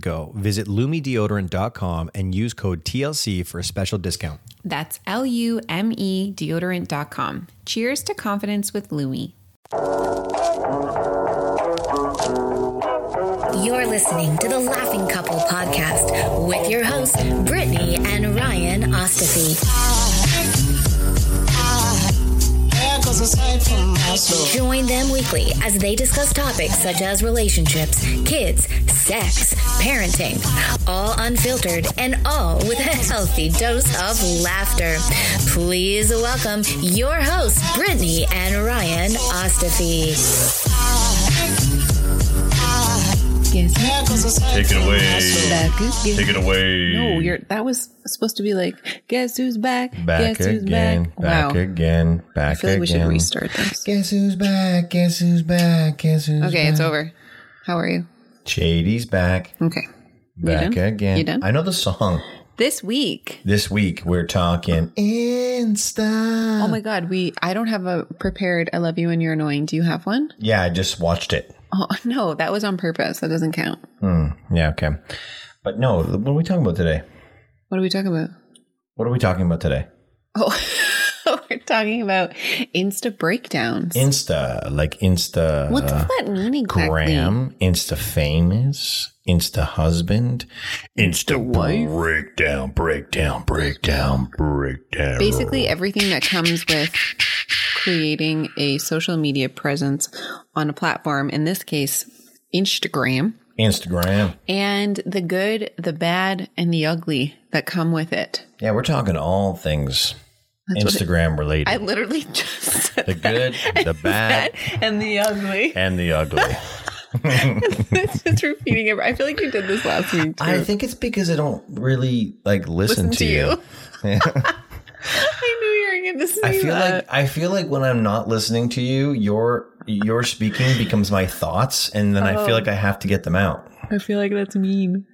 go. Visit lumedeodorant.com and use code TLC for a special discount. That's L U M E deodorant.com. Cheers to confidence with Lume. You're listening to the Laughing Couple podcast with your hosts, Brittany and Ryan Ostafy. Join them weekly as they discuss topics such as relationships, kids, sex, parenting, all unfiltered and all with a healthy dose of laughter. Please welcome your hosts, Brittany and Ryan Take it away. Back again. Take it away. No, you're that was supposed to be like, guess who's back? back guess who's again. back? Back wow. again. I Back feel like we should restart this. Guess who's back? Guess who's back? Guess who's back? Okay, it's over. How are you? Shady's back. Okay. Back again. You done? I know the song. This week. This week we're talking Insta. Oh my god, we I don't have a prepared I love you and you're annoying. Do you have one? Yeah, I just watched it. Oh no, that was on purpose. That doesn't count. Hmm. Yeah, okay. But no, what are we talking about today? What are we talking about? What are we talking about today? Oh we're talking about Insta breakdowns. Insta, like Insta what does that mean exactly? gram, Insta famous, Insta husband, Insta wife? breakdown, breakdown, breakdown, breakdown. Basically everything that comes with creating a social media presence on a platform, in this case, Instagram, Instagram. and the good, the bad, and the ugly that come with it. Yeah, we're talking all things what Instagram related. I literally just said the good, the bad, and the ugly. and the ugly. it's just repeating it. I feel like you did this last week too. I think it's because I don't really like listen, Listen to, to you. you. I knew you were going to say I feel that. like I feel like when I'm not listening to you, your your speaking becomes my thoughts, and then I Oh. feel like I have to get them out. I feel like that's mean.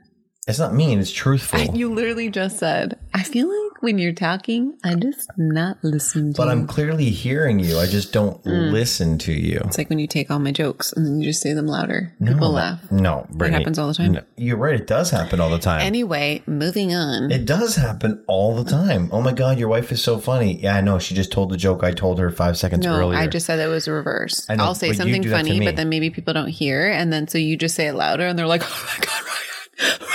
It's not mean; it's truthful. You literally just said, I feel like when you're talking, I just not listen to but you. I'm clearly hearing you. I just don't Mm. listen to you. it's like when you take all my jokes and then you just say them louder. People laugh. No, Brittany, happens all the time. no, you're right. It does happen all the time. Anyway, moving on. it does happen all the time. Oh my god, your wife is so funny. Yeah, I know. She just told the joke I told her five seconds no, earlier. I just said it was reverse. I know, I'll say something do that to funny, but then maybe people don't hear, and then so you just say it louder, and they're like, "Oh my god, Ryan, Ryan!"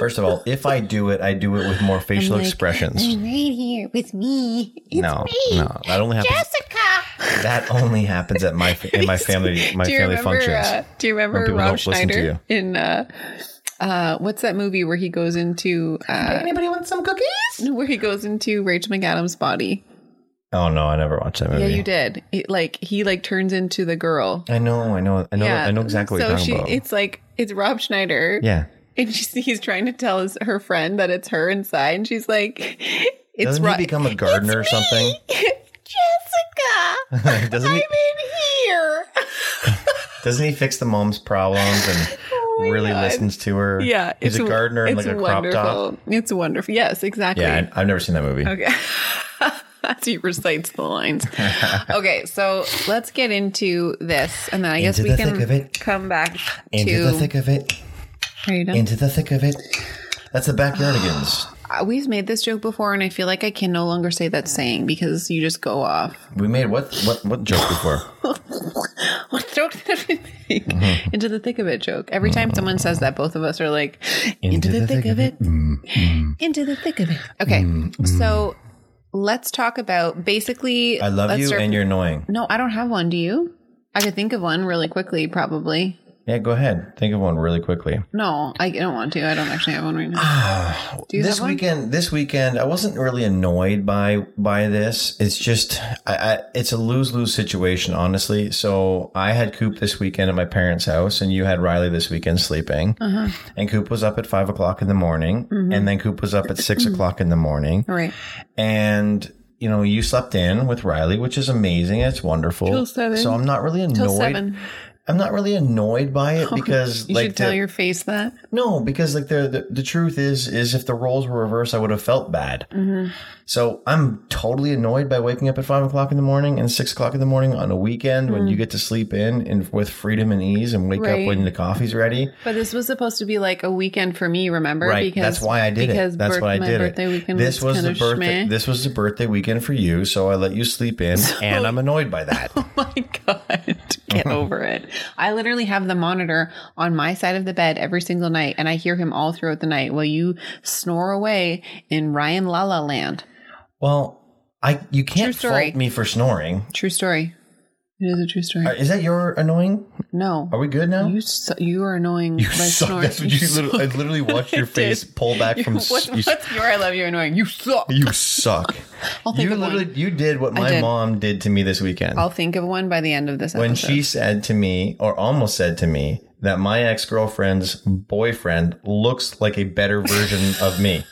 First of all, if I do it, I do it with more facial like, expressions. right here with me. It's no, me, no, that only happens. Jessica. That only happens at my in my family my family remember, functions. Uh, do you remember Rob Schneider in uh, uh, what's that movie where he goes into uh, Anybody want some cookies? where he goes into Rachel McAdams' body? Oh no, I never watched that movie. Yeah, you did. It, like he like turns into the girl. I know, I know, I know, yeah, I know exactly so what you're she, about. It's like it's Rob Schneider. yeah, and she's, he's trying to tell his, her friend that it's her inside, and she's like, "It's doesn't Ro- he become a gardener or something? me, Jessica, doesn't I'm he? in here." Doesn't he fix the mom's problems and oh my really God. listens to her? Yeah, he's a gardener in it's like a crop wonderful. top. It's wonderful. Yes, exactly. Yeah, I, I've never seen that movie. Okay. As he recites the lines. okay, so let's get into this, and then I guess Into we can thick of it. come back Into to. the thick of it. Are you done? Into the thick of it. That's the backyardigans. Uh, We've made this joke before, and I feel like I can no longer say that saying because you just go off. we made what what what joke before? what joke did we make. Mm-hmm. Into the thick of it joke. Every time mm-hmm. someone says that, both of us are like, into, the, thick, of it. Mm-hmm. Into the thick of it. Okay. So let's talk about basically. I love you start- and you're annoying. No, I don't have one. Do you? I could think of one really quickly, probably. Yeah, go ahead. Think of one really quickly. No, I don't want to. I don't actually have one right now. You this weekend, this weekend, I wasn't really annoyed by by this. It's just, I, I, it's a lose lose situation, honestly. So I had Coop this weekend at my parents' house, and you had Riley this weekend sleeping. Uh-huh. And Coop was up at five o'clock in the morning, Mm-hmm. and then Coop was up at six o'clock in the morning, right. and. You know, you slept in with Riley, which is amazing. It's wonderful. So I'm not really annoyed. I'm not really annoyed by it because, You like, should tell the- your face that. no, because like the, the the truth is is if the roles were reversed, I would have felt bad. Mm-hmm. So I'm totally annoyed by waking up at five o'clock in the morning and six o'clock in the morning on a weekend when you get to sleep in and with freedom and ease and wake. Right. up when the coffee's ready. But this was supposed to be like a weekend for me, remember? Right. That's why I did because it. That's birth- why I did it. weekend This was kind the birthday. schmeh. This was the birthday weekend for you, so I let you sleep in, and I'm annoyed by that. Oh my god. Get uh-huh. over it. I literally have the monitor on my side of the bed every single night and I hear him all throughout the night while you snore away in Ryan La La Land. well, I you can't fault me for snoring. True story. It is a true story. Uh, is that your annoying? no. Are we good now? You su- you are annoying You by suck. snoring. That's what you, literally. I literally watched your face pull back from. What's, you, what's your I love you annoying? You suck. you suck. I'll think You of one. you did what my did. mom did to me this weekend I'll think of one by the end of this when episode. she said to me, or almost said to me, that my ex girlfriend's boyfriend looks like a better version of me.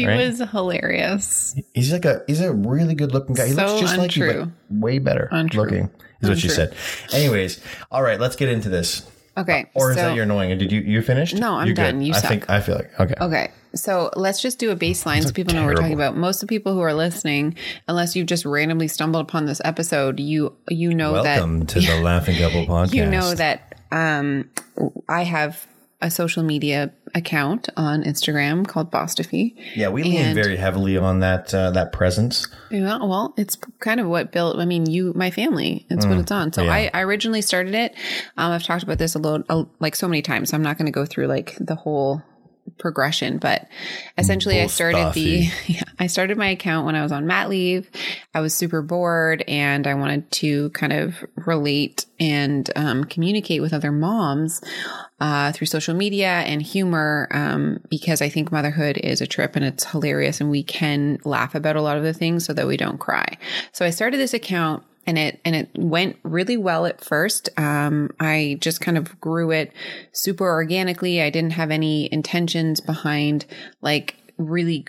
She right? was hilarious. He's like a he's a really good looking guy. He So looks just like you, untrue. but way better Untrue. looking. Is what she said. Anyways, all right, let's get into this. Okay. Or is so, that your annoying? Did you you finished? No, I'm You're good. done. You I suck. think I feel like okay. Okay, so let's just do a baseline so people know what we're talking about. Most of the people who are listening, unless you've just randomly stumbled upon this episode, you you know Welcome that to the Laughing Couple podcast. you know that um, I have a social media account on Instagram called Bosstofe. Yeah, we lean very heavily on that uh, that presence. Yeah, well, it's kind of what built. I mean, you, my family. It's what it's on. So Mm, yeah. I, I originally started it. Um, I've talked about this a little, a, like so many times. So I'm not going to go through like the whole progression, but essentially, I started the. Yeah, I started my account when I was on mat leave. I was super bored, and I wanted to kind of relate and um, communicate with other moms uh, through social media and humor um, because I think motherhood is a trip and it's hilarious and we can laugh about a lot of the things so that we don't cry. So I started this account and it and it went really well at first. Um, I just kind of grew it super organically. I didn't have any intentions behind like really.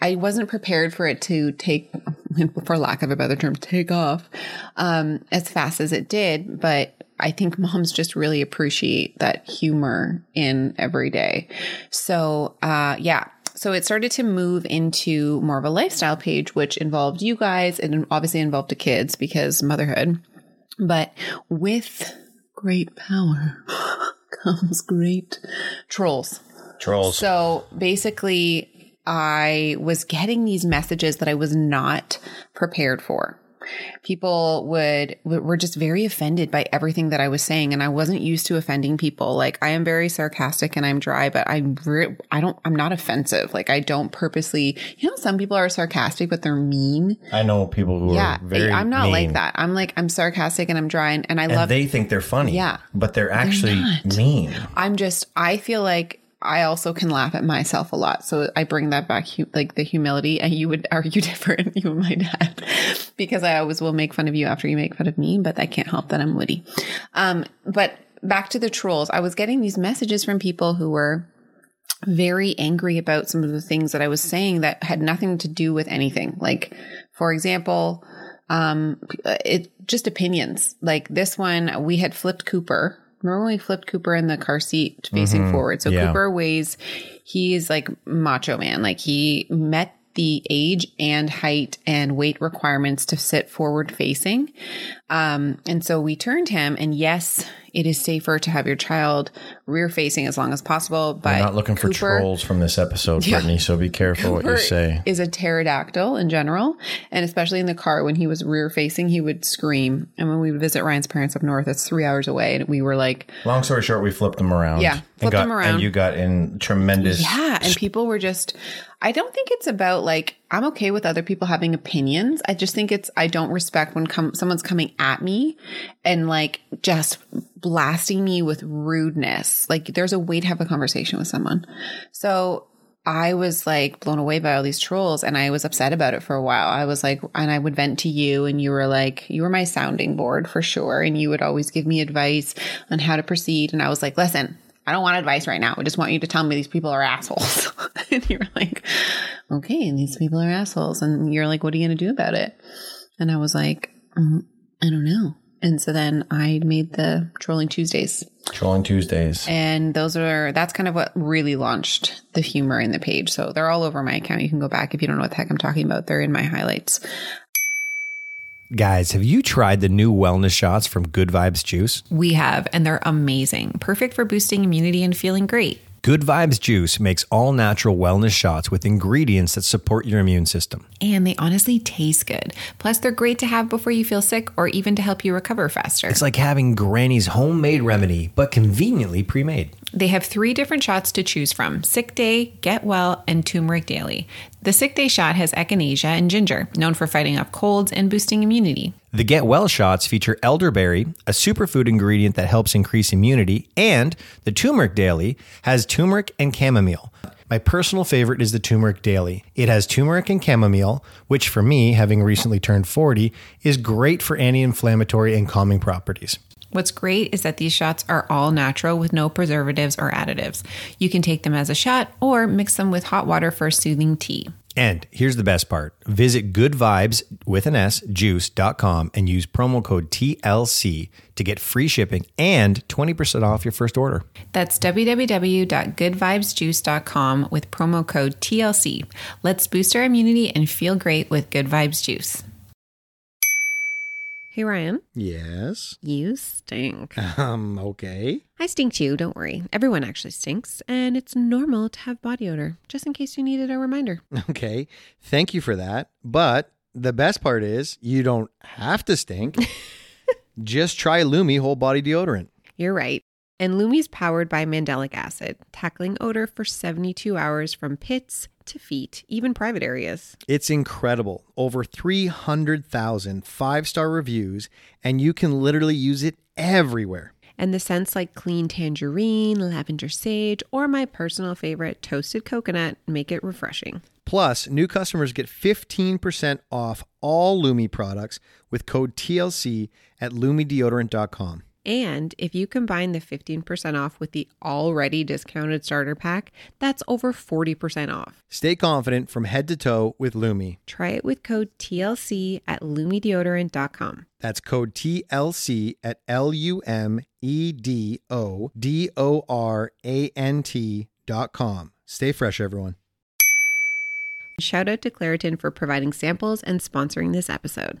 I wasn't prepared for it to take, for lack of a better term, take off um, as fast as it did. But I think moms just really appreciate that humor in every day. So, uh, yeah. So it started to move into more of a lifestyle page, which involved you guys. It obviously involved the kids because motherhood. But with great power comes great trolls. Trolls. So basically, I was getting these messages that I was not prepared for. People would were just very offended by everything that I was saying, and I wasn't used to offending people. Like I am very sarcastic and I'm dry, but I'm re- I don't I'm not offensive. Like I don't purposely. You know, some people are sarcastic, but they're mean. I know people who Yeah, are very I'm not like that. I'm like I'm sarcastic and I'm dry, and, and I And love they think they're funny. Yeah. But they're actually not. mean. I'm just, I feel like I also can laugh at myself a lot. So I bring that back, like the humility. And you would argue different, you and my dad, because I always will make fun of you after you make fun of me, but I can't help that I'm witty. Um, but back to the trolls, I was getting these messages from people who were very angry about some of the things that I was saying that had nothing to do with anything. Like, for example, um, it just opinions. Like this one, we had flipped Cooper. Remember when we flipped Cooper in the car seat facing forward? So Yeah. Cooper weighs, he is like macho man. Like he met the age and height and weight requirements to sit forward facing. Um, and so we turned him and yes, it is safer to have your child rear facing as long as possible. But We're not looking for trolls from this episode, Yeah. Brittany. So be careful what you say. Is a pterodactyl in general, and especially in the car when he was rear facing, he would scream. And when we would visit Ryan's parents up north, it's three hours away, and we were like, Long story short, we flipped them around. Yeah, and flipped got, them around. and you got in tremendous. Yeah, and people were just I don't think it's about like I'm okay with other people having opinions. I just think it's I don't respect when someone's coming at me and like just blasting me with rudeness. Like there's a way to have a conversation with someone. So I was like blown away by all these trolls and I was upset about it for a while. I was like, and I would vent to you and you were like, you were my sounding board for sure. And you would always give me advice on how to proceed. And I was like, listen, I don't want advice right now. I just want you to tell me these people are assholes. and you're like, okay, and these people are assholes. And you're like, what are you going to do about it? And I was like, mm, I don't know. And so then I made the Trolling Tuesdays Trolling Tuesdays. and those are that's kind of what really launched the humor in the page so they're all over my account you can go back if you don't know what the heck i'm talking about they're in my highlights Guys, have you tried the new wellness shots from Good Vibes Juice? we have and they're amazing perfect for boosting immunity and feeling great Good Vibes Juice makes all natural wellness shots with ingredients that support your immune system. and they honestly taste good plus they're great to have before you feel sick or even to help you recover faster It's like having Granny's homemade remedy, but conveniently pre made. They have three different shots to choose from Sick Day, Get Well, and Turmeric Daily. The Sick Day shot has echinacea and ginger, known for fighting off colds and boosting immunity. The Get Well shots feature elderberry, a superfood ingredient that helps increase immunity, and the Turmeric Daily has turmeric and chamomile. My personal favorite is the Turmeric Daily. It has turmeric and chamomile, which for me, having recently turned 40, is great for anti inflammatory and calming properties. What's great is that these shots are all natural with no preservatives or additives. You can take them as a shot or mix them with hot water for a soothing tea. And here's the best part visit goodvibes with an S juice.com and use promo code TLC to get free shipping and 20% off your first order. That's www.goodvibesjuice.com with promo code TLC. Let's boost our immunity and feel great with Good Vibes Juice. Hey, Ryan, Yes. you stink. Um, okay. I stink too, don't worry. Everyone actually stinks, and it's normal to have body odor, just in case you needed a reminder. Okay. Thank you for that. But the best part is you don't have to stink. Just try Lume whole body deodorant. You're right. And Lume's powered by mandelic acid, tackling odor for 72 hours from pits to feet, even private areas. It's incredible. Over 300,000 five star reviews, and you can literally use it everywhere. And the scents like clean tangerine, lavender sage, or my personal favorite, toasted coconut, make it refreshing. Plus, new customers get 15% off all Lume products with code TLC at lumedeodorant.com. And if you combine the 15% off with the already discounted starter pack, that's over 40% off. Stay confident from head to toe with Lume. Try it with code TLC at lumedeodorant.com. That's code TLC at L U M E D O D O R A N T dot com. Stay fresh, everyone. Shout out to Claritin for providing samples and sponsoring this episode.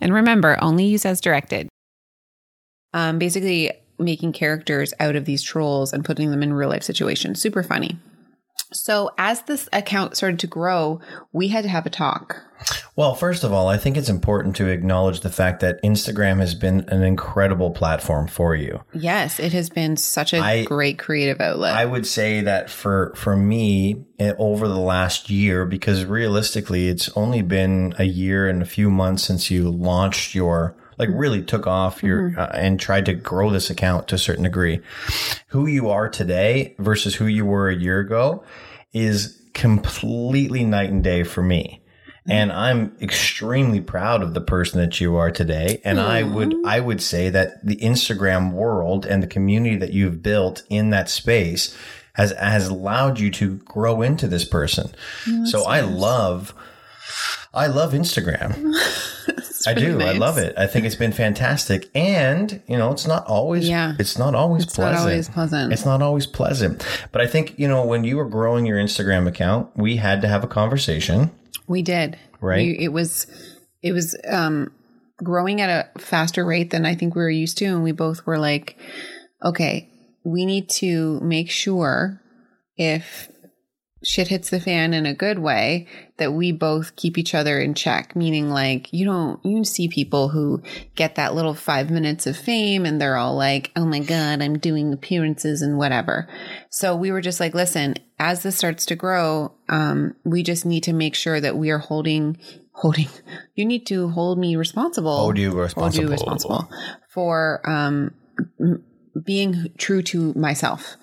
And remember, only use as directed. Um, basically, making characters out of these trolls and putting them in real life situations. Super funny. So as this account started to grow, we had to have a talk. Well, first of all, I think it's important to acknowledge the fact that Instagram has been an incredible platform for you. Yes, it has been such a I- great creative outlet. I would say that for for me eh, over the last year, because realistically, it's only been a year and a few months since you launched your like really took off your uh, and tried to grow this account to a certain degree. Who you are today versus who you were a year ago is completely night and day for me. And I'm extremely proud of the person that you are today. And I would, I would say that the Instagram world and the community that you've built in that space has, has allowed you to grow into this person. so I love, I love Instagram. I do. I love it. I think it's been fantastic. And, you know, it's not always, Yeah. it's not always It's not pleasant. always pleasant. It's not always pleasant. But I think, you know, when you were growing your Instagram account, we had to have a conversation. we did. Right. We- it was it was um growing at a faster rate than I think we were used to and we both were like, okay, we need to make sure if shit hits the fan in a good way that we both keep each other in check. Meaning like you don't you see people who get that little 5 minutes of fame and they're all like oh my god I'm doing appearances and whatever. So we were just like listen as this starts to grow um we just need to make sure that we are holding holding you need to hold me responsible. Hold you responsible hold you responsible. for um being true to myself.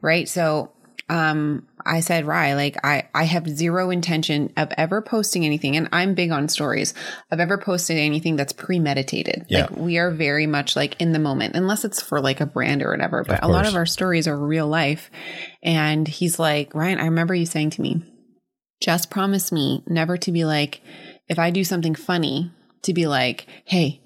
Right? So um i said rye like i i have zero intention of ever posting anything and i'm big on stories of ever posting anything that's premeditated. Yeah. like we are very much like in the moment unless it's for like a brand or whatever but a lot of our stories are real life. And he's like ryan i remember you saying to me just promise me never to be like if i do something funny to be like hey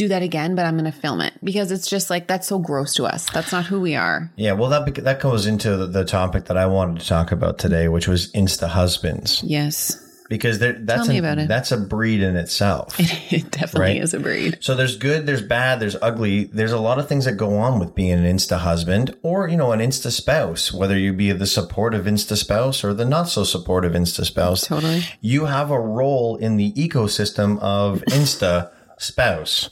do that again but i'm going to film it because it's just like that's so gross to us that's not who we are Yeah, well, that that goes into the, the topic that I wanted to talk about today, which was Insta husbands, yes because there, that's a, that's a breed in itself. it definitely Right. is a breed So there's good, there's bad, there's ugly. There's a lot of things that go on with being an Insta husband or, you know, an Insta spouse, whether you be the supportive Insta spouse or the not so supportive Insta spouse. Totally. You have a role in the ecosystem of Insta spouse.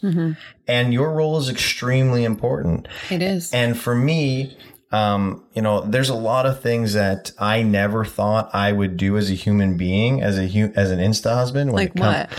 And your role is extremely important. it is And for me, um, you know, there's a lot of things that I never thought I would do as a human being, as a hu- as an Insta husband. When Like what?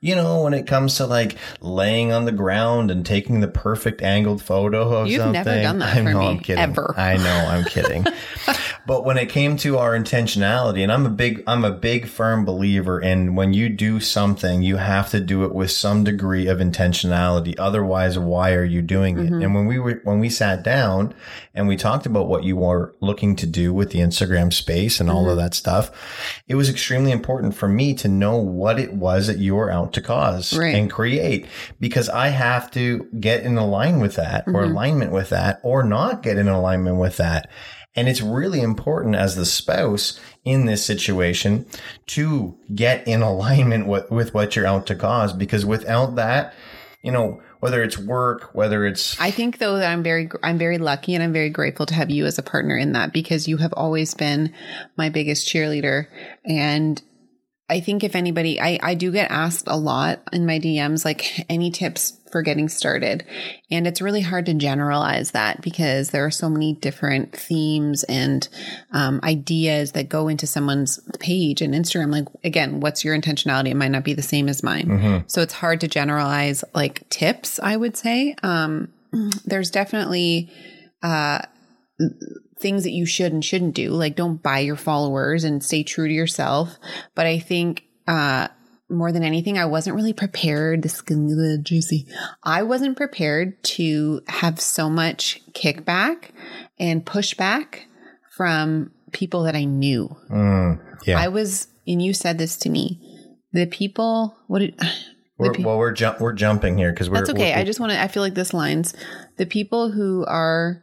You know, when it comes to like laying on the ground and taking the perfect angled photo of You've something. never done that I for know, me, I'm kidding. ever. I know, I'm kidding. but when it came to our intentionality, and I'm a big, I'm a big firm believer in when you do something, you have to do it with some degree of intentionality. Otherwise, why are you doing it? Mm-hmm. And when we were, when we sat down and we talked about what you were looking to do with the Instagram space and all of mm-hmm. that stuff, it was extremely important for me to know what it was that you were out to cause Right. and create because I have to get in line with that or mm-hmm. alignment with that or not get in alignment with that. And it's really important as the spouse in this situation to get in alignment with, with what you're out to cause because without that, you know, whether it's work, whether it's I think though that I'm very I'm very lucky and I'm very grateful to have you as a partner in that because you have always been my biggest cheerleader and I think if anybody I I do get asked a lot in my DMs like any tips for getting started? And it's really hard to generalize that because there are so many different themes and um, ideas that go into someone's page and Instagram. Like again what's your intentionality? It might not be the same as mine. So it's hard to generalize like tips I would say. Um there's definitely uh things that you should and shouldn't do like don't buy your followers and stay true to yourself but i think uh more than anything i wasn't really prepared this is a little juicy i wasn't prepared to have so much kickback and pushback from people that i knew yeah. i was and you said this to me the people what did we're, well, we're we're jumping here because we're that's okay. we're- I just want to. I feel like this lines the people who are.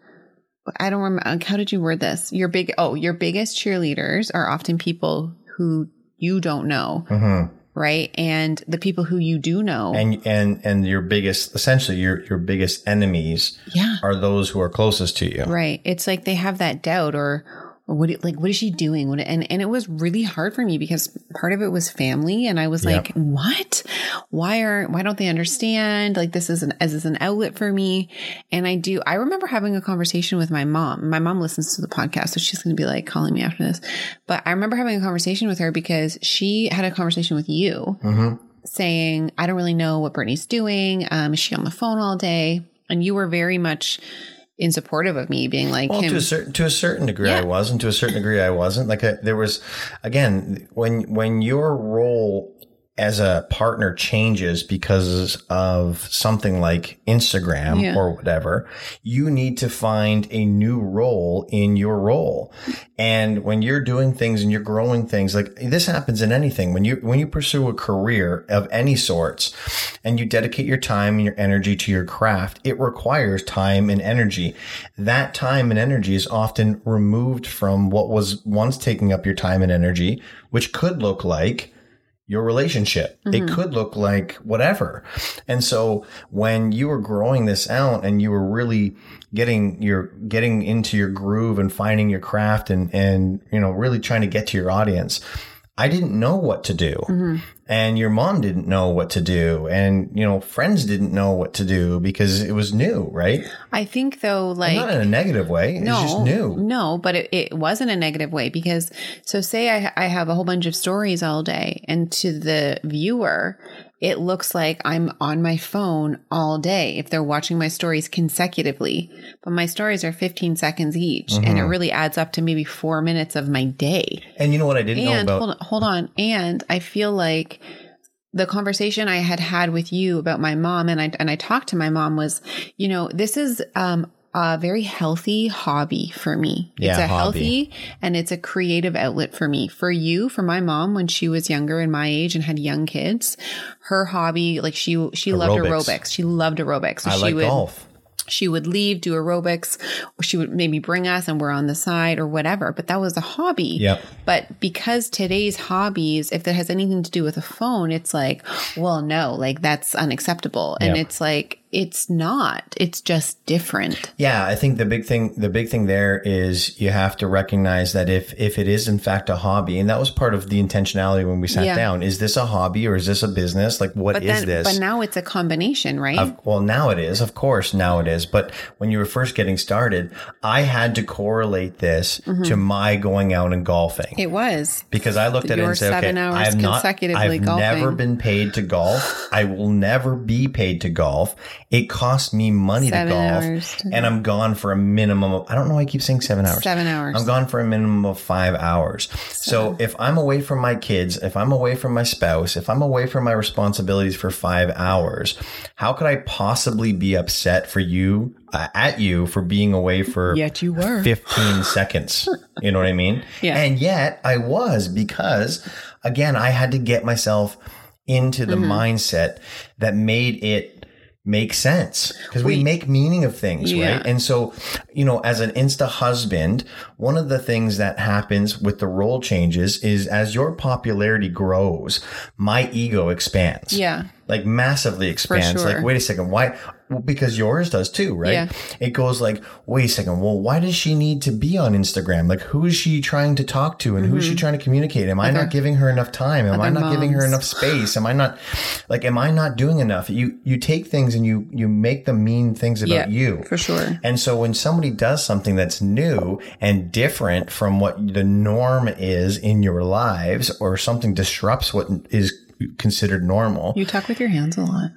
I don't remember. How did you word this? Your big. Oh, your biggest cheerleaders are often people who you don't know, mm-hmm. right? And the people who you do know, and and and your biggest essentially your your biggest enemies yeah, are those who are closest to you. right. It's like they have that doubt or what like what is she doing? What, and and it was really hard for me because part of it was family and i was like what? Why are why don't they understand? Like this is an as is an outlet for me. And i do i remember having a conversation with my mom. My mom listens to the podcast so she's going to be like calling me after this. But i remember having a conversation with her because she had a conversation with you saying i don't really know what brittany's doing. Um, is she on the phone all day? And you were very much in supportive of me being like Well, him to a certain to a certain degree, I was, and to a certain degree, I wasn't. Like there was, again, when when your role as a partner changes because of something like Instagram Yeah. or whatever, you need to find a new role in your role. And when you're doing things and you're growing things, like this happens in anything. When you when you pursue a career of any sorts and you dedicate your time and your energy to your craft, it requires time and energy. That time and energy is often removed from what was once taking up your time and energy, which could look like your relationship. It mm-hmm. could look like whatever. And so when you were growing this out and you were really getting your getting into your groove and finding your craft and and you know really trying to get to your audience, I didn't know what to do. Mm-hmm. And your mom didn't know what to do and you know friends didn't know what to do because it was new, right? i think though like Not in a negative way. It's just new. No, but it, it wasn't a negative way because so say I, I have a whole bunch of stories all day and to the viewer, it looks like I'm on my phone all day if they're watching my stories consecutively. But my stories are 15 seconds each and Mm-hmm. it really adds up to maybe four minutes of my day. And you know what I didn't know about hold on, hold on. And I feel like the conversation I had had with you about my mom and I and I talked to my mom was, you know, this is um a very healthy hobby for me. it's Yeah, a hobby. healthy and it's a creative outlet for me. For you, for my mom when she was younger and my age and had young kids, her hobby like she she loved Aerobics. aerobics. She loved aerobics. So I she like would golf. she would leave, do aerobics, or she would maybe bring us and we're on the side or whatever. But that was a hobby. Yep. But because today's hobbies, if that has anything to do with a phone, it's like, well, no, like that's unacceptable. And Yep. it's like, it's not. It's just different. Yeah, I think the big thing the big thing there is you have to recognize that if if it is in fact a hobby, and that was part of the intentionality when we sat Yeah. down, is this a hobby or is this a business? Like what is But then, this? but now it's a combination, right? Of- well, now it is, of course, now it is. But when you were first getting started, I had to correlate this to my going out and golfing Mm-hmm. it was. because I looked at it Your and said, seven okay, hours I have not, I've golfing. never been paid to golf. I will never be paid to golf. It costs me money Seven to golf, hours and I'm gone for a minimum of. I don't know. why I keep saying seven hours. Seven hours. I'm gone for a minimum of five hours. So if I'm away from my kids, if I'm away from my spouse, if I'm away from my responsibilities for five hours, how could I possibly be upset for you uh, at you for being away for Yet you were. 15 seconds. You know what I mean? Yeah. And yet I was because again, I had to get myself into the mindset that made it make sense because we, make meaning of things, Yeah. right? And so, you know, as an insta husband, one of the things that happens with the role changes is as your popularity grows, my ego expands. Yeah. Like massively expands. sure. Like, wait a second, why? Well, because yours does too, right? Yeah. It goes like, wait a second, well, why does she need to be on Instagram? Like, who is she trying to talk to and who is she trying to communicate? Am I not giving her enough time? Am I Mm-hmm. not giving her enough space? Am I not, like, am I not doing enough? You, you take things and you, you make them mean things about Yeah, you. for sure. And so when somebody does something that's new and different from what the norm is in your lives or something disrupts what is considered normal. You talk with your hands a lot.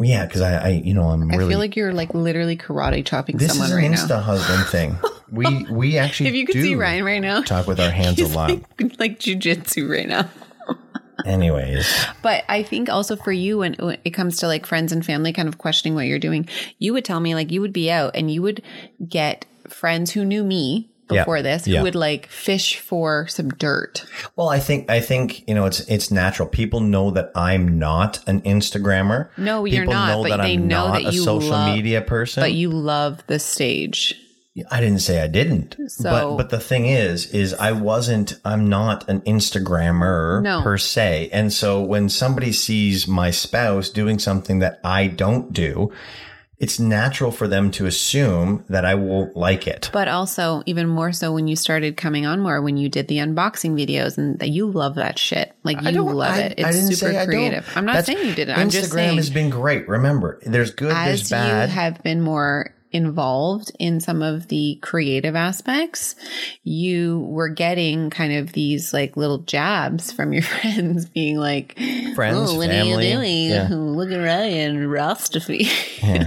Yeah, because I, I, you know, I'm I really feel like you're like literally karate chopping this someone is an right now. insta husband thing. We we actually If you could see Ryan right now, talk with our hands a lot. like, like jujitsu right now. Anyways, But I think also for you, when when it comes to like friends and family kind of questioning what you're doing, you would tell me like you would be out and you would get friends who knew me Yeah. before this Yeah. who would like fish for some dirt. well, I think I think you know it's it's natural. People know that I'm not an Instagrammer. No, you're People not, Know but that they I'm know not that a you social love- media person. But you love the stage. I didn't say I didn't. So- but but the thing is, is I wasn't. I'm not an Instagrammer No. per se. And so when somebody sees my spouse doing something that I don't do, it's natural for them to assume that I won't like it. But also, even more so when you started coming on more, when you did the unboxing videos, and that you love that shit. Like I you don't- love I- it. I It's didn't super say I don't. creative. I'm not That's- saying you didn't. I'm just Instagram saying has been great. Remember, there's good, there's as bad. you have been more involved in some of the creative aspects, you were getting kind of these like little jabs from your friends being like, Friends, oh, what family, are you doing? yeah. Look at Ryan, Rostafy.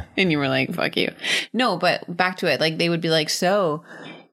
and you were like, fuck you. No, but back to it. Like they would be like, so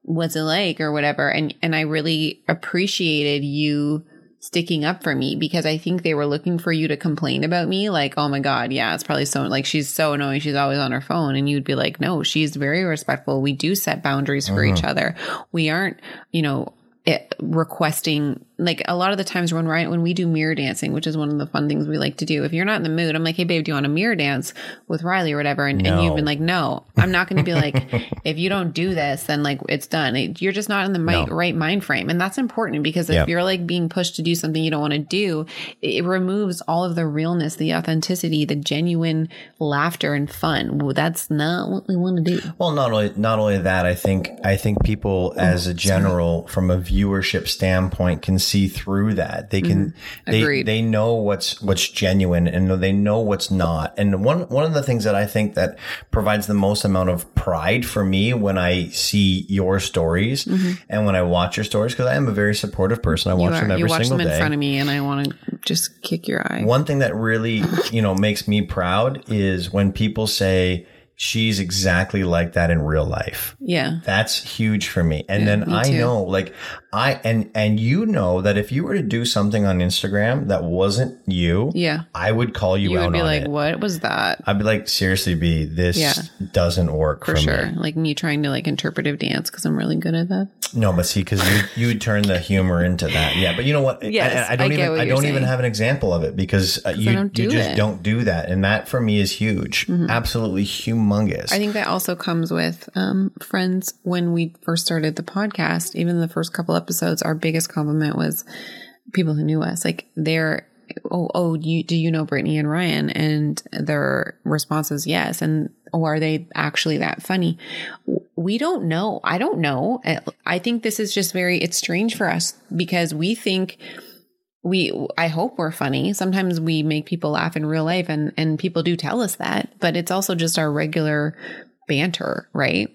what's it like or whatever. And, and I really appreciated you sticking up for me because I think they were looking for you to complain about me. Like, oh my God, yeah, it's probably so, like, she's so annoying. She's always on her phone. And you'd be like, no, she's very respectful. We do set boundaries for each mm-hmm. other. We aren't, you know, it, requesting like a lot of the times when Ryan when we do mirror dancing, which is one of the fun things we like to do. If you're not in the mood, I'm like, hey babe, do you want to mirror dance with Riley or whatever? And, and you've been like, no, I'm not going to be like, if you don't do this, then like it's done. You're just not in the mi- right mind frame, and that's important because if Yep. you're like being pushed to do something you don't want to do, it, it removes all of the realness, the authenticity, the genuine laughter and fun. Well, that's not what we want to do. Well, not only not only that, I think I think people oh, as a general, from a viewership standpoint, can see through that. They can they Mm-hmm. Agreed. they know what's what's genuine and they know what's not. And one one of the things that I think that provides the most amount of pride for me when I see your stories and when I watch your stories, because I am a very supportive person. I watch Mm-hmm. Them every you watch single them in day. front of me, and I want to just kick your eye. One thing that really, you know, makes me proud is when people say she's exactly like that in real life. Yeah. That's huge for me. And then me I too. know like I and and you know that if you were to do something on Instagram that wasn't you, Yeah. I would call you, You out would be like, it. what was that? I'd be like, seriously, B, this Yeah. doesn't work For for, sure. me. Like me trying to like interpretive dance because I'm really good at that. No, but see, because you you would turn the humor into that. Yeah, but you know what? Yes, I, I don't I even I don't even have an example of it because uh, you don't you just it. Mm-hmm. don't do that, and that for me is huge, absolutely humongous. I think that also comes with um, friends. When we first started the podcast, even the first couple episodes, our biggest compliment was people who knew us. Like they're, oh, oh, you, do you know Brittany and Ryan? And their response is yes. And oh, are they actually that funny? We don't know. I don't know. Eh, I think this is just very, it's strange for us because we think we i hope we're funny sometimes we make people laugh in real life and and people do tell us that but it's also just our regular banter right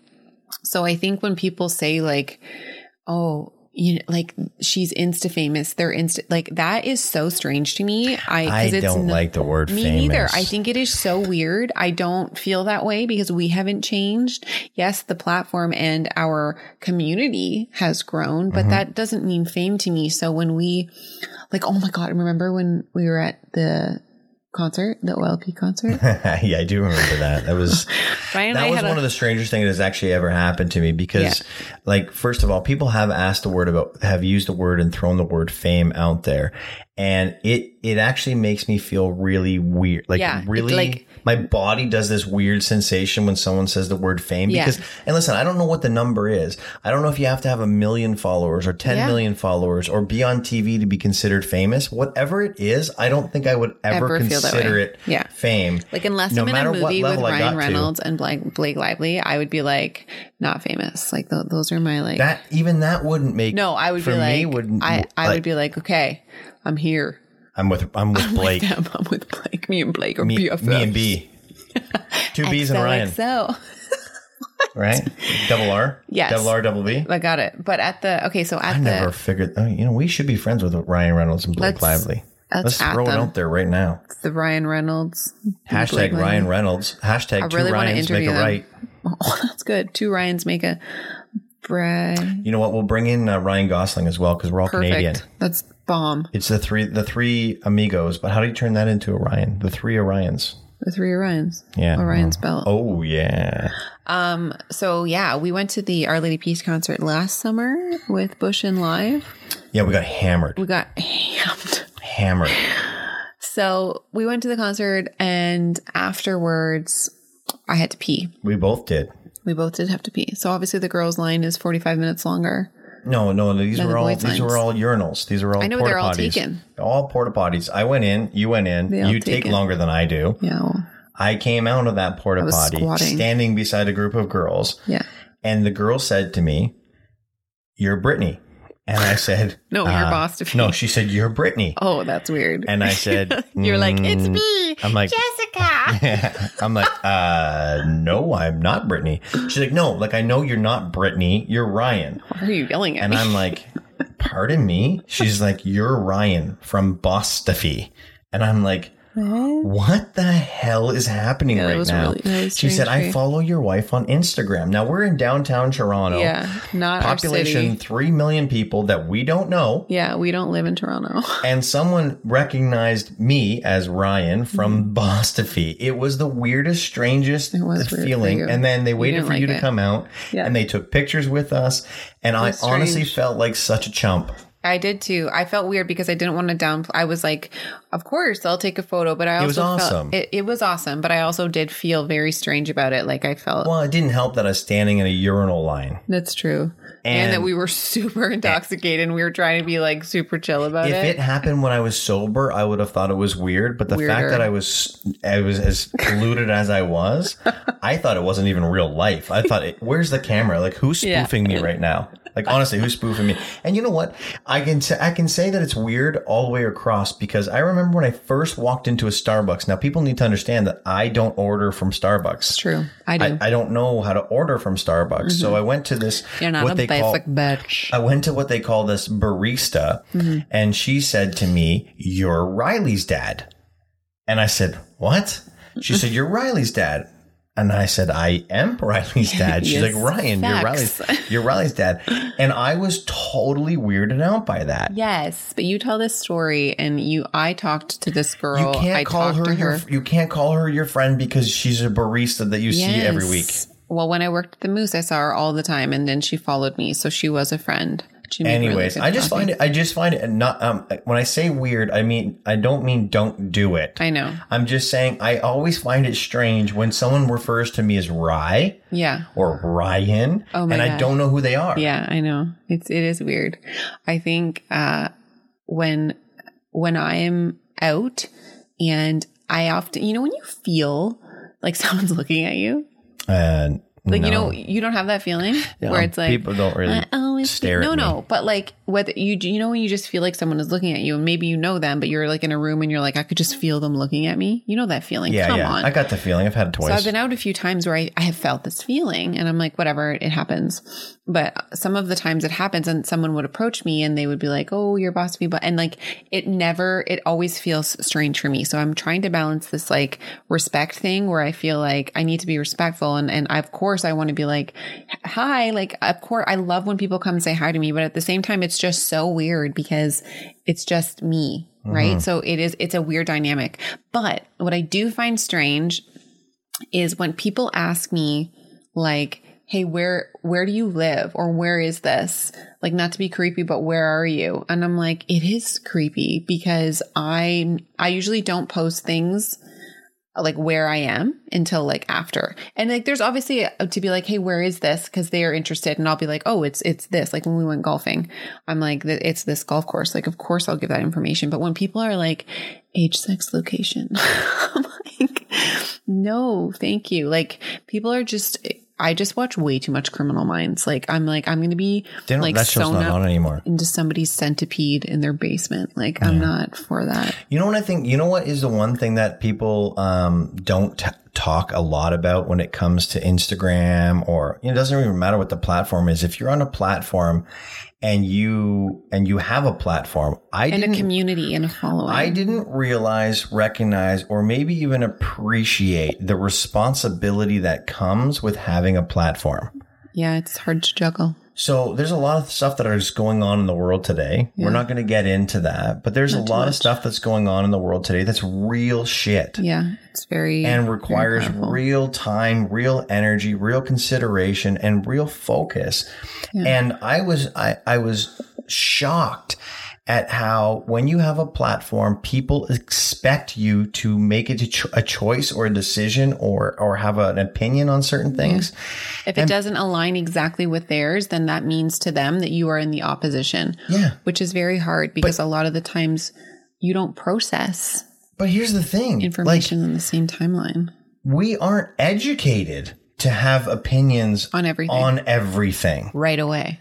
so i think when people say like oh you know, like she's insta famous they're insta like that is so strange to me i I don't no- like the word me famous. neither. I think it is so weird. I don't feel that way because we haven't changed. Yes, the platform and our community has grown, Mm-hmm. but that doesn't mean fame to me. So when we, like, oh my God, remember when we were at the concert, the OLP concert? yeah, I do remember that. That was and that was one a, of the strangest things that's actually ever happened to me because, like, first of all, people have asked the word about have used the word and thrown the word fame out there, and it it actually makes me feel really weird. Like, Yeah, really, like- my body does this weird sensation when someone says the word fame Yeah. because. And listen, I don't know what the number is. I don't know if you have to have a million followers or ten million Yeah. followers or be on TV to be considered famous. Whatever it is, I don't think I would ever, Ever consider it Yeah. fame. like, unless no I'm in a movie with level I got Ryan to. Reynolds and Blake, Blake Lively, I would be like, not famous. Like, th- those are my, like, That even that wouldn't make no, I would for be like, me wouldn't I, I like, would be like, okay, I'm here. I'm with I'm with Blake Them. I'm with Blake. Me and Blake are me, BFFs. me and B two B's and Ryan XOXO. right double R Yes. double R double B I got it. But at the okay, so at I the never figured oh, you know we should be friends with Ryan Reynolds and Blake Let's- Lively let's let's throw it out there right now the Ryan Reynolds hashtag Ryan Reynolds hashtag two really Ryans make a them. right Oh, that's good. Two Ryans make a Brian. you know what we'll bring in uh, Ryan Gosling as well because we're all Perfect. Canadian That's bomb. it's the three the three amigos but how do you turn that into Orion the three Orions The three Orions. Yeah. Orion's belt. oh yeah Um. So yeah, we went to the Our Lady Peace concert last summer with Bush and Live. yeah we got hammered We got hammed. hammered So we went to the concert, and afterwards, I had to pee. we both did We both did have to pee. So obviously, the girls' line is forty-five minutes longer. No, no, these No, were the all these were all urinals. These were all I know, porta they're all potties. taken. All porta potties. I went in, you went in. You take taken. longer than I do. Yeah. well, I came out of that porta potty squatting. standing beside a group of girls, Yeah. and the girl said to me, "You're Brittany," and I said, No, you're "Uh, boss No, she said, "You're Brittany," Oh, that's weird. and I said, You're like, it's "Mm." me. I'm like, Jessica. I'm like, uh, no, I'm not Brittany. She's like, no, like I know you're not Brittany, you're Ryan. Why are you yelling at And me? I'm like, pardon me? She's like, you're Ryan from Bosstofe. And I'm like, what the hell is happening Yeah, right now? really- she said, strange, I follow your wife on Instagram. Now we're in downtown Toronto. yeah, not Population city. 3 million people that we don't know. Yeah, we don't live in Toronto. And someone recognized me as Ryan from Bosstofe. It was the weirdest, strangest Mm-hmm. was feeling. And then they waited for you like to come out Yeah. and they took pictures with us. And I was honestly felt like such a chump. I did too. I felt weird because I didn't want to downplay. I was like, of course, I'll take a photo, but I also was awesome. felt it, it was awesome, but I also did feel very strange about it. Like I felt Well, it didn't help that I was standing in a urinal line. that's true, and, that we were super intoxicated and we were trying to be like super chill about If it. If it happened when I was sober, I would have thought it was weird. But the fact that I was, I was as polluted as I was, I thought it wasn't even real life. I thought, where's the camera? Like, who's Yeah. spoofing me right now? Like, honestly, who's spoofing me? And you know what? I can say, I can say that it's weird all the way across because I remember when I first walked into a Starbucks. Now, people need to understand that I don't order from Starbucks. True, I do. Mm-hmm. I, I don't know how to order from Starbucks, so I went to this. You're not what a call bitch. I went to what they call this barista, Mm-hmm. and she said to me, You're Riley's dad. And I said, What? She said, You're Riley's dad. And I said, I am Riley's dad. She's Yes, like, Ryan, you're. Riley's, you're Riley's dad. And I was totally weirded out by that. Yes, but you tell this story, and you. I talked to this girl. You can't I call her, to your you can't call her your friend because she's a barista that you see every week. Well, when I worked at the Moose, I saw her all the time, and then she followed me, so she was a friend. Made really Anyways, I just coffee. find it. I just find it not. Um, when I say weird, I mean I don't mean don't do it. I know. I'm just saying I always find it strange when someone refers to me as Rye Yeah. or Ryan, Oh my and I don't know who they are. Yeah, I know. It's it is weird. I think uh when when I am out and I often you know when you feel like someone's looking at you? And Like you know you don't have that feeling where it's like people don't really always stare no me. no but like whether you you know when you just feel like someone is looking at you and maybe you know them but you're like in a room and you're like I could just feel them looking at me you know that feeling Yeah, come yeah. on I got the feeling. I've had it twice. so I've been out a few times where I, I have felt this feeling and I'm like, whatever, it happens. But some of the times it happens and someone would approach me and they would be like, oh, you're boss be, but, and like it never, it always feels strange for me. So I'm trying to balance this like respect thing where I feel like I need to be respectful. And, and of course I want to be like, hi, like, of course I love when people come and say hi to me, but at the same time, it's just so weird because it's just me. Right. Mm-hmm. So it is, it's a weird dynamic. But what I do find strange is when people ask me like hey where where do you live or where is this like not to be creepy but where are you and i'm like it is creepy because i i usually don't post things like where i am until like after. And like there's obviously to be like hey where is this? Because they are interested. And i'll be like oh it's it's this. Like when we went golfing i'm like it's this golf course. Like of course i'll give that information. But when people are like age sex location i'm like no, thank you. Like people are just I just watch way too much Criminal Minds. Like I'm like I'm gonna be like that show's not on anymore. into somebody's centipede in their basement. Like I'm not for that. You know what I think? You know what is the one thing that people um, don't t- talk a lot about when it comes to Instagram or you know, it doesn't even matter what the platform is. If you're on a platform and you and you have a platform, I And a community and a following. I didn't realize, recognize, or maybe even appreciate the responsibility that comes with having a platform. yeah, it's hard to juggle. So there's a lot of stuff that is going on in the world today. We're not going to get into that, but there's a lot of stuff that's going on in the world today that's real shit Yeah, it's very and requires powerful. real time, real energy, real consideration, and real focus. And I was, I, I was shocked at how when you have a platform, people expect you to make it a, cho- a choice or a decision or, or have an opinion on certain mm-hmm. things. If it doesn't align exactly with theirs, then that means to them that you are in the opposition. Yeah. Which is very hard because a lot of the times you don't process But here's the thing. Like, information in the same timeline. we aren't educated to have opinions On everything. on everything. right away.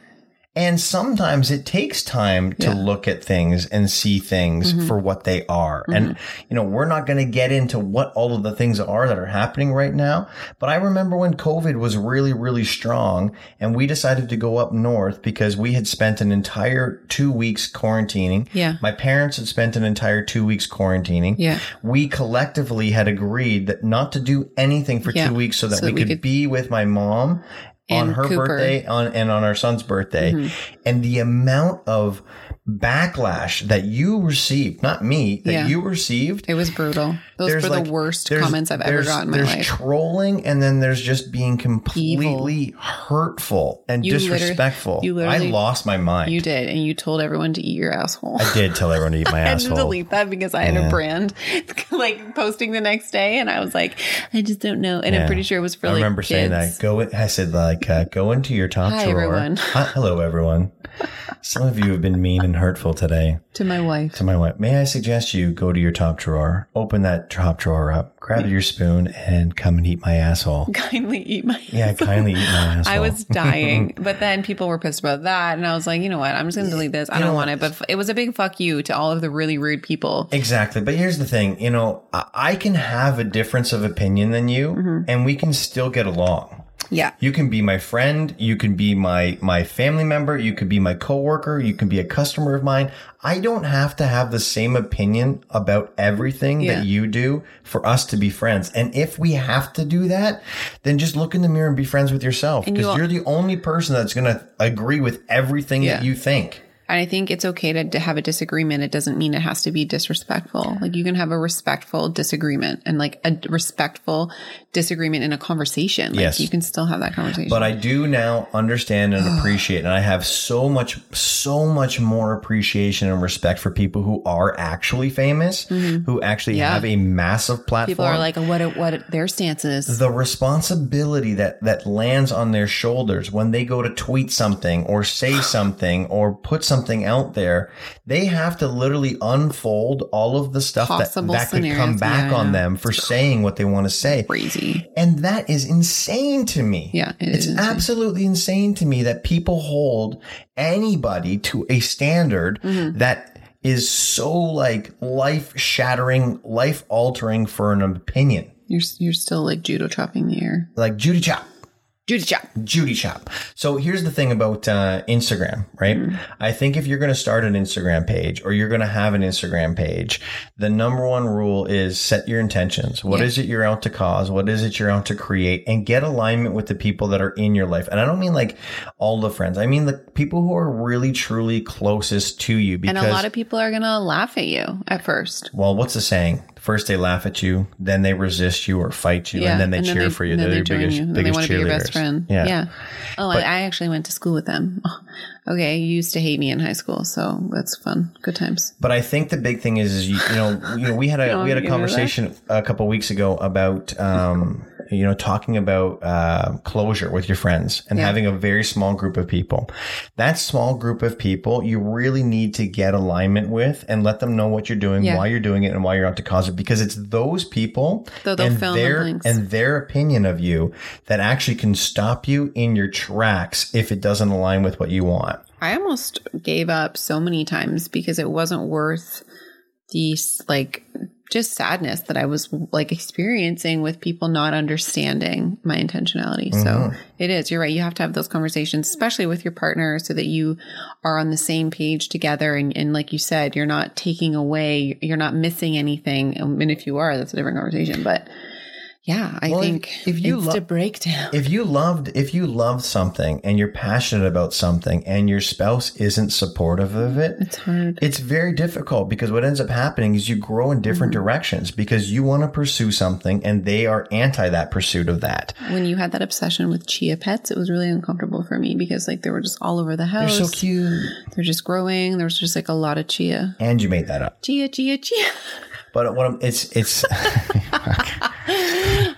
And sometimes it takes time to Yeah. Mm-hmm. look at things and see things for what they are. And, you know, we're not going to get into what all of the things are that are happening right now. But I remember when COVID was really, really strong and we decided to go up north because we had spent an entire two weeks quarantining. Yeah. My parents had spent an entire two weeks quarantining. Yeah. We collectively had agreed that not to do anything for Yeah. two weeks so that So we, we could, could- be with my mom on her Cooper. birthday on and on our son's birthday Mm-hmm. and the amount of backlash that you received not me that Yeah. you received It was brutal. Those there's were like- the worst comments I've ever there's- gotten in my there's life. trolling and then there's just being completely hurtful and You literally- disrespectful you i lost my mind you did, and you told everyone to eat your asshole. i did tell everyone to eat my I had to delete that because I had Yeah. a brand like posting the next day, and I was like, I just don't know. And Yeah. I'm pretty sure it was for I like remember saying that. Go. I said like, uh, go into your top Hi, drawer. everyone. Hi, hello, everyone. Some of you have been mean and hurtful today. to my wife. To my wife, may I suggest you go to your top drawer, open that top drawer up, grab your spoon, and come and eat my asshole. Kindly eat my. Yeah, kindly eat my asshole. I was dying, but then people were pissed about that, and I was like, you know what? I'm just gonna delete this. I don't know want it. But it was a big fuck you to all of the really rude people. Exactly. But here's the thing, you know, I I can have a difference of opinion than you Mm-hmm. and we can still get along. Yeah, You can be my friend, you can be my my family member, you could be my coworker, you can be a customer of mine. I don't have to have the same opinion about everything Yeah. that you do for us to be friends. And if we have to do that, then just look in the mirror and be friends with yourself And you because you're the only person that's going to agree with everything Yeah. that you think. And I think it's okay to, to have a disagreement. It doesn't mean it has to be disrespectful. Like you can have a respectful disagreement and like a respectful disagreement in a conversation. Like Yes. you can still have that conversation. But I do now understand and appreciate, and I have so much, so much more appreciation and respect for people who are actually famous, who actually Mm-hmm. Yeah. have a massive platform. people are like, what what their stance is. the responsibility that that lands on their shoulders when they go to tweet something or say something or put something out there, they have to literally unfold all of the stuff that, Possible that could come back Yeah, on them for saying what they want to say. Crazy. And that is insane to me. Yeah, it it's is insane. absolutely insane to me that people hold anybody to a standard Mm-hmm. that is so like life shattering, life altering for an opinion. You're you're still like judo chopping the air. Like Judy Chop. Judo chop. Judy Chop. So here's the thing about uh, Instagram, right? I think if you're going to start an Instagram page or you're going to have an Instagram page, the number one rule is set your intentions. What is it you're out to cause? What is it you're out to create? And get alignment with the people that are in your life. And I don't mean like all the friends. I mean the people who are really truly closest to you. Because And a lot of people are gonna laugh at you at first. well, what's the saying? First they laugh at you, then they resist you or fight you, and then they cheer for you. and then They're they your join biggest, you. And then they biggest want to be your best friend. Yeah. Yeah. Oh, I, I actually went to school with them. Okay, you used to hate me in high school, so that's fun. Good times. But I think the big thing is, is you, you know, you know, we had a we had a wanna get into conversation a couple weeks ago about, um, you know, talking about uh, closure with your friends and Yeah. having a very small group of people. That small group of people, you really need to get alignment with and let them know what you're doing, Yeah. why you're doing it, and why you're out to cause it. Because it's those people they'll and the their and their opinion of you that actually can stop you in your tracks if it doesn't align with what you want. I almost gave up so many times because it wasn't worth the like just sadness that I was like experiencing with people not understanding my intentionality. So it is, you're right. You have to have those conversations, especially with your partner, so that you are on the same page together. And, and like you said, you're not taking away, you're not missing anything. Um, And if you are, that's a different conversation. But yeah, I Well, think if you it's lo- a breakdown. if you loved if you love something and you're passionate about something and your spouse isn't supportive of it It's hard. it's very difficult because what ends up happening is you grow in different Mm-hmm. directions because you want to pursue something and they are anti that pursuit of that when you had that obsession with chia pets, it was really uncomfortable for me because like they were just all over the house. they're so cute They're just growing. There was just like a lot of chia. and you made that up Chia, chia, chia. But what I'm, it's it's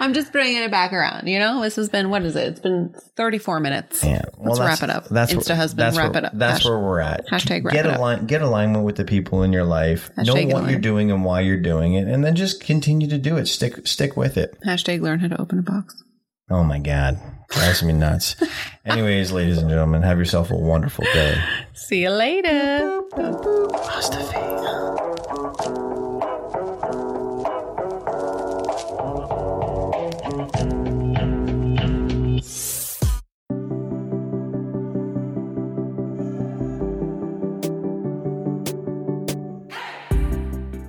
I'm just bringing it back around. You know, this has been what is it? It's been 34 minutes. Yeah, Let's wrap it up. That's Insta where, husband, that's wrap where, it up. That's Hash- where we're at. hashtag wrap get it up. align, get alignment with the people in your life. Hashtag know get what you're doing and why you're doing it, and then just continue to do it. Stick stick with it. Hashtag learn how to open a box. Oh my god, drives me nuts. Anyways, ladies and gentlemen, have yourself a wonderful day. See you later.